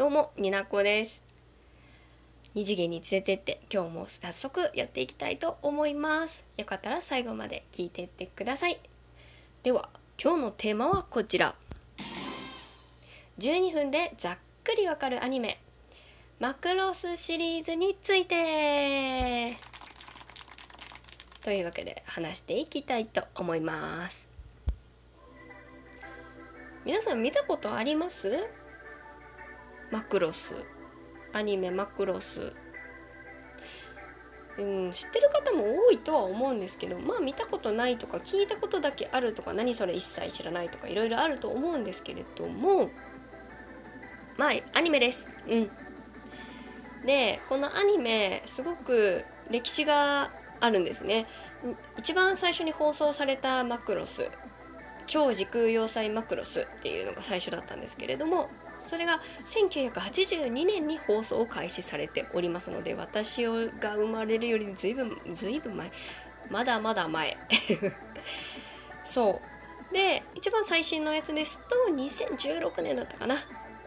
どうもになこです。二次元に連れてって今日も早速やっていきたいと思います。よかったら最後まで聞いてってください。では今日のテーマはこちら。12分でざっくりわかるアニメ。マクロスシリーズについて。というわけで話していきたいと思います。皆さん見たことあります？マクロス。アニメマクロス。うん知ってる方も多いとは思うんですけどまあ見たことないとか聞いたことだけあるとか何それ一切知らないとかいろいろあると思うんですけれどもまあアニメです。うん。でこのアニメすごく歴史があるんですね。一番最初に放送されたマクロス超時空要塞マクロスっていうのが最初だったんですけれどもそれが1982年に放送を開始されておりますので私が生まれるよりずいぶんずいぶん前。まだまだ前。そう。で一番最新のやつですと2016年だったかな。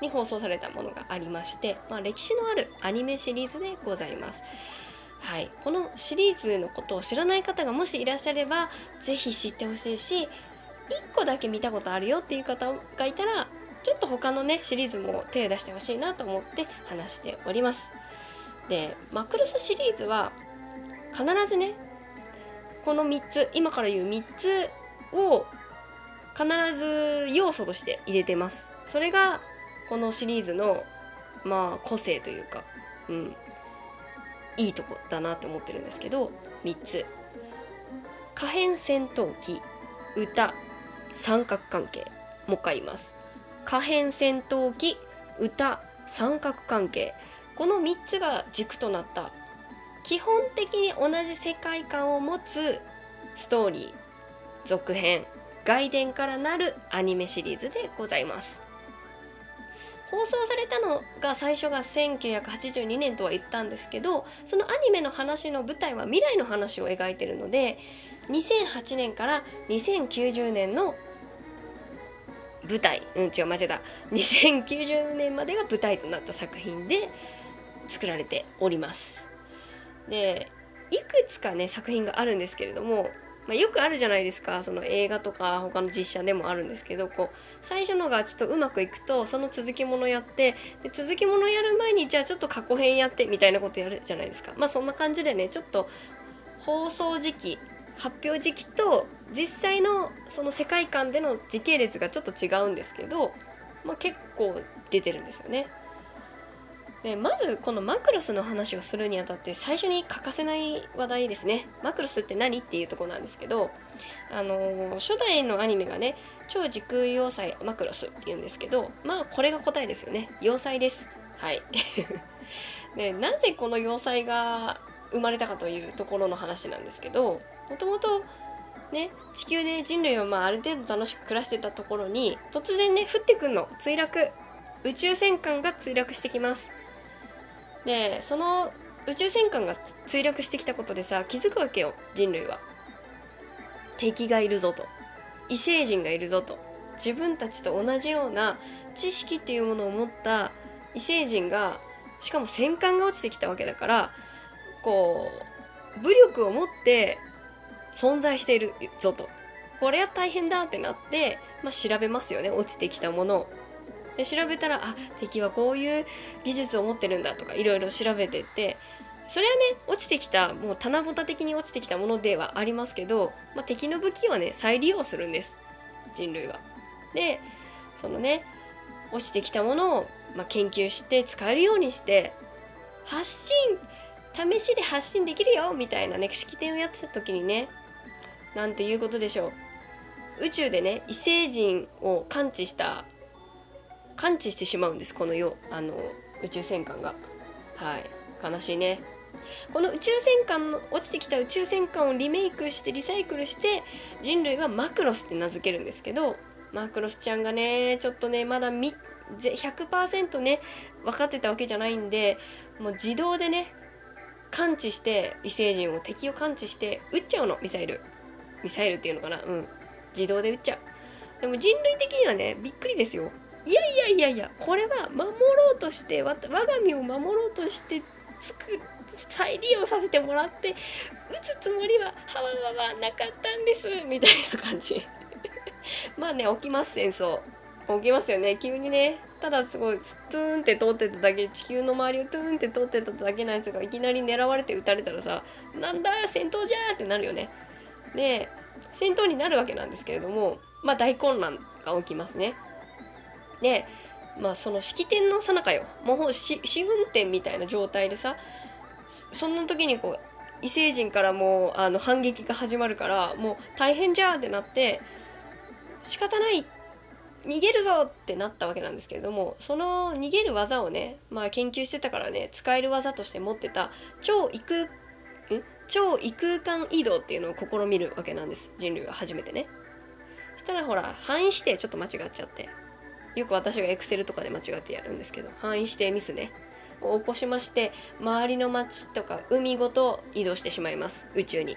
に放送されたものがありまして、まあ、歴史のあるアニメシリーズでございます。はい、このシリーズのことを知らない方がもしいらっしゃれば是非知ってほしいし1個だけ見たことあるよっていう方がいたらちょっと他のねシリーズも手を出してほしいなと思って話しております。でマクロスシリーズは必ずねこの3つ今から言う3つを必ず要素として入れてます。それがこのシリーズのまあ個性というかうんいいとこだなって思ってるんですけど3つ。可変戦闘機歌三角関係もう一回言います。可変戦闘機歌三角関係。この3つが軸となった。基本的に同じ世界観を持つストーリー続編外伝からなるアニメシリーズでございます。放送されたのが最初が1982年とは言ったんですけどそのアニメの話の舞台は未来の話を描いてるので2008年から2090年の舞台。うん違う間違えた。2090年までが舞台となった作品で作られております。でいくつかね作品があるんですけれども、まあ、よくあるじゃないですか。その映画とか他の実写でもあるんですけどこう最初のがちょっとうまくいくとその続きものやってで続きものやる前にじゃあちょっと過去編やってみたいなことやるじゃないですか。まあそんな感じでねちょっと放送時期発表時期と実際のその世界観での時系列がちょっと違うんですけど、まあ、結構出てるんですよね。でまずこのマクロスの話をするにあたって最初に欠かせない話題ですね。マクロスって何っていうとこなんですけど、あのー、初代のアニメがね超時空要塞マクロスっていうんですけどまあこれが答えですよね要塞ですはい でなぜこの要塞が生まれたかというところの話なんですけどもともとね地球で人類はまあある程度楽しく暮らしてたところに突然ね降ってくんの。墜落。宇宙戦艦が墜落してきます。でその宇宙戦艦が墜落してきたことでさ気づくわけよ人類は。敵がいるぞと。異星人がいるぞと。自分たちと同じような知識っていうものを持った異星人がしかも戦艦が落ちてきたわけだからこう武力を持って存在しているぞとこれは大変だってなって、まあ、調べますよね落ちてきたものを。で調べたらあ敵はこういう技術を持ってるんだとかいろいろ調べてってそれはね落ちてきたもう棚ぼた的に落ちてきたものではありますけど、まあ、敵の武器はね再利用するんです人類は。でそのね落ちてきたものを、まあ、研究して使えるようにして発信試しで発信できるよみたいなね式典をやってた時にねなんていうことでしょう。宇宙でね異星人を感知した感知してしまうんですこの世あの宇宙戦艦が。はい。悲しいね。この宇宙戦艦の落ちてきた宇宙戦艦をリメイクしてリサイクルして人類はマクロスって名付けるんですけどマクロスちゃんがねちょっとねまだ100%ね分かってたわけじゃないんでもう自動でね感知して異星人を敵を感知して撃っちゃうのミサイル。ミサイルっていうのかな？うん。自動で撃っちゃう。でも人類的にはねびっくりですよ。いやいやいやいやこれは守ろうとして我が身を守ろうとしてつく再利用させてもらって撃つつもりははわわわなかったんですみたいな感じ。まあね起きます戦争。起きますよね。急にねただすごいツーンって通ってただけ地球の周りをトゥーンって通ってただけのやつがいきなり狙われて撃たれたらさなんだ戦闘じゃーってなるよね。で戦闘になるわけなんですけれどもまあ大混乱が起きますね。でまあその式典のさなかよもう試運転みたいな状態でさそんな時にこう異星人からもうあの反撃が始まるからもう大変じゃーってなって仕方ない逃げるぞってなったわけなんですけれどもその逃げる技をねまあ研究してたからね使える技として持ってた超異空超異空間移動っていうのを試みるわけなんです人類は初めてね。そしたらほら範囲指定ちょっと間違っちゃって。よく私がエクセルとかで間違ってやるんですけど範囲指定ミスね。を起こしまして周りの町とか海ごと移動してしまいます。宇宙に。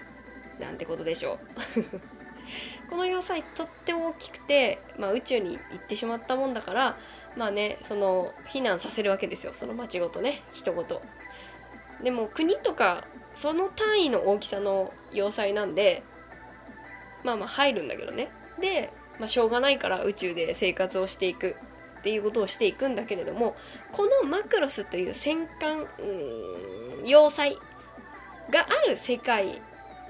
なんてことでしょう。この要塞とっても大きくて、まあ、宇宙に行ってしまったもんだからまあねその避難させるわけですよ。その町ごとね人ごと。でも国とかその単位の大きさの要塞なんでまあまあ入るんだけどねで、まあ、しょうがないから宇宙で生活をしていくっていうことをしていくんだけれどもこのマクロスという戦艦要塞がある世界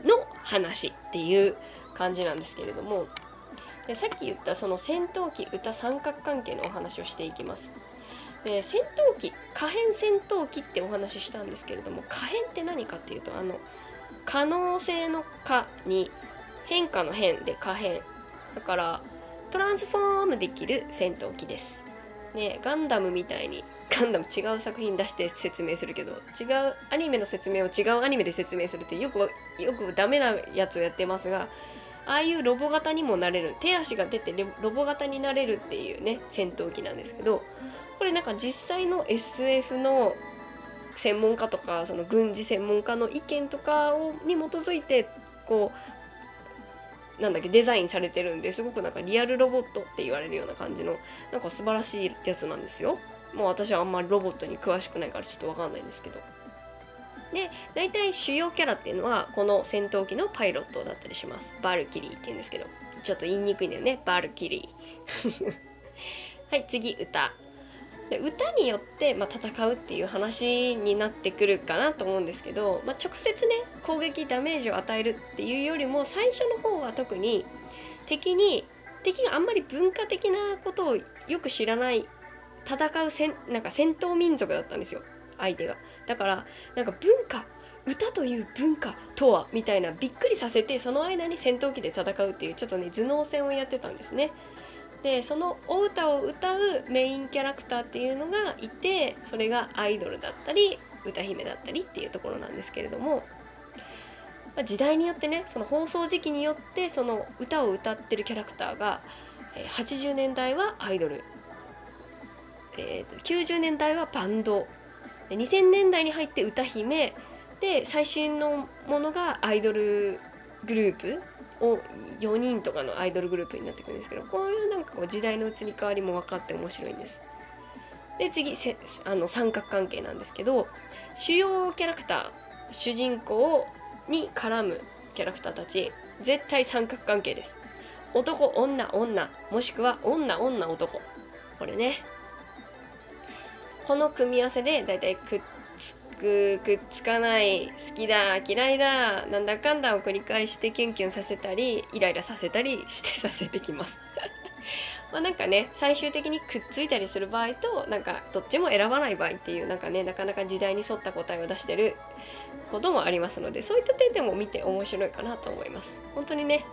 の話っていう感じなんですけれどもでさっき言ったその戦闘機歌三角関係のお話をしていきます。で戦闘機可変戦闘機ってお話ししたんですけれども可変って何かっていうとあの可能性の「可」に変化の「変」で可変だからトランスフォームできる戦闘機です。ねガンダムみたいにガンダム違う作品出して説明するけど違うアニメの説明を違うアニメで説明するってよくよくダメなやつをやってますがああいうロボ型にもなれる手足が出てロボ型になれるっていうね戦闘機なんですけどこれなんか実際の SF の専門家とかその軍事専門家の意見とかをに基づいてこうなんだっけデザインされてるんですごくなんかリアルロボットって言われるような感じのなんか素晴らしいやつなんですよ。もう私はあんまりロボットに詳しくないからちょっとわかんないんですけど。で大体主要キャラっていうのはこの戦闘機のパイロットだったりします。バルキリーって言うんですけどちょっと言いにくいんだよねバルキリー。はい次歌。で歌によって、まあ、戦うっていう話になってくるかなと思うんですけど、まあ、直接ね攻撃ダメージを与えるっていうよりも最初の方は特に敵に敵があんまり文化的なことをよく知らない戦う戦なんか戦闘民族だったんですよ相手が。だからなんか文化歌という文化とはみたいなびっくりさせてその間に戦闘機で戦うっていうちょっとね頭脳戦をやってたんですね。でそのお歌を歌うメインキャラクターっていうのがいてそれがアイドルだったり歌姫だったりっていうところなんですけれども、ま、時代によってねその放送時期によってその歌を歌ってるキャラクターが、80年代はアイドル、えー、90年代はバンド2000年代に入って歌姫で最新のものがアイドルグループを4人とかのアイドルグループになっていくんですけどこういうこう時代の移り変わりも分かって面白いんです。で次せあの三角関係なんですけど主要キャラクター主人公に絡むキャラクターたち絶対三角関係です。男女女もしくは女女男これねこの組み合わせでだいたいくっつくくっつかない好きだ嫌いだなんだかんだを繰り返してキュンキュンさせたりイライラさせたりしてさせてきますまあなんかね最終的にくっついたりする場合となんかどっちも選ばない場合っていうなんかねなかなか時代に沿った答えを出してることもありますのでそういった点でも見て面白いかなと思います。本当にね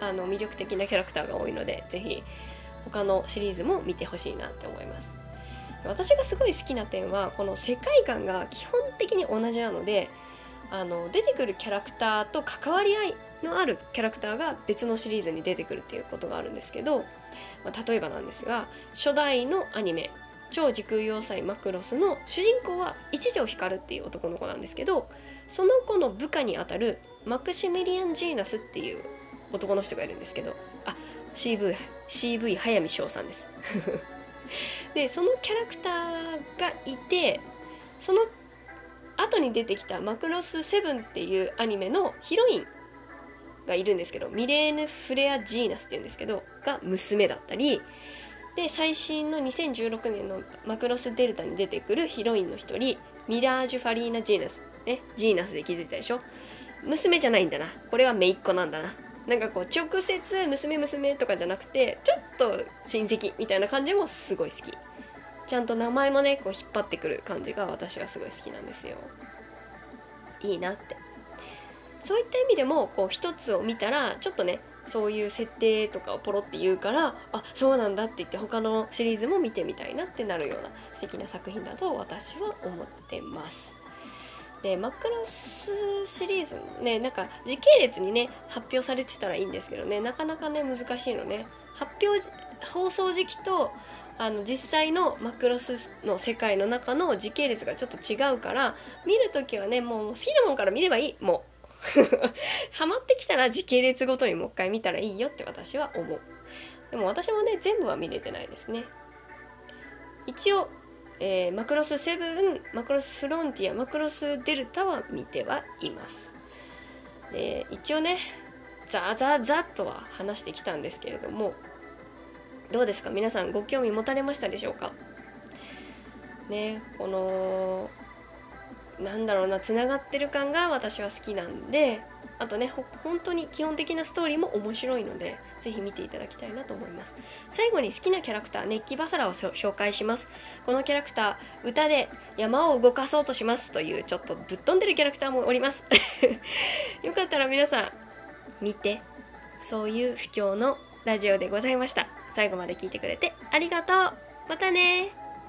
あの魅力的なキャラクターが多いので是非他のシリーズも見てほしいなって思います。私がすごい好きな点はこの世界観が基本的に同じなのであの出てくるキャラクターと関わり合いのあるキャラクターが別のシリーズに出てくるっていうことがあるんですけど、まあ、例えばなんですが初代のアニメ「超時空要塞マクロス」の主人公は一条光っていう男の子なんですけどその子の部下にあたるマクシミリアン・ジーナスっていう男の人がいるんですけどあ CV, CV 早見翔さんです。でそのキャラクターがいてその後に出てきた「マクロス7」っていうアニメのヒロインがいるんですけどミレーヌ・フレア・ジーナスっていうんですけどが娘だったりで最新の2016年の「マクロス・デルタ」に出てくるヒロインの一人ミラージュ・ファリーナ・ジーナスねジーナスで気づいたでしょ？娘じゃないんだな。これは姪っ子なんだな。なんかこう直接娘娘とかじゃなくてちょっと親戚みたいな感じもすごい好き。ちゃんと名前もねこう引っ張ってくる感じが私はすごい好きなんですよ。いいなって。そういった意味でもこう一つを見たらちょっとねそういう設定とかをポロって言うからあそうなんだって言って他のシリーズも見てみたいなってなるような素敵な作品だと私は思ってます。でマクロスシリーズねなんか時系列にね発表されてたらいいんですけどねなかなかね難しいのね。発表放送時期とあの実際のマクロスの世界の中の時系列がちょっと違うから見る時はねもう好きなもんから見ればいい。もう ハマってきたら時系列ごとにもう一回見たらいいよって私は思う。でも私もね全部は見れてないですね。一応えー、マクロス7マクロスフロンティアマクロスデルタは見てはいます。で一応ねザーザーザーとは話してきたんですけれどもどうですか？皆さんご興味持たれましたでしょうか？ねこのなんだろうなつながってる感が私は好きなんであとね本当に基本的なストーリーも面白いのでぜひ見ていただきたいなと思います。最後に好きなキャラクター熱気バサラを紹介します。このキャラクター歌で山を動かそうとしますというちょっとぶっ飛んでるキャラクターもおります。よかったら皆さん見てそういう不況のラジオでございました。最後まで聞いてくれてありがとう。またね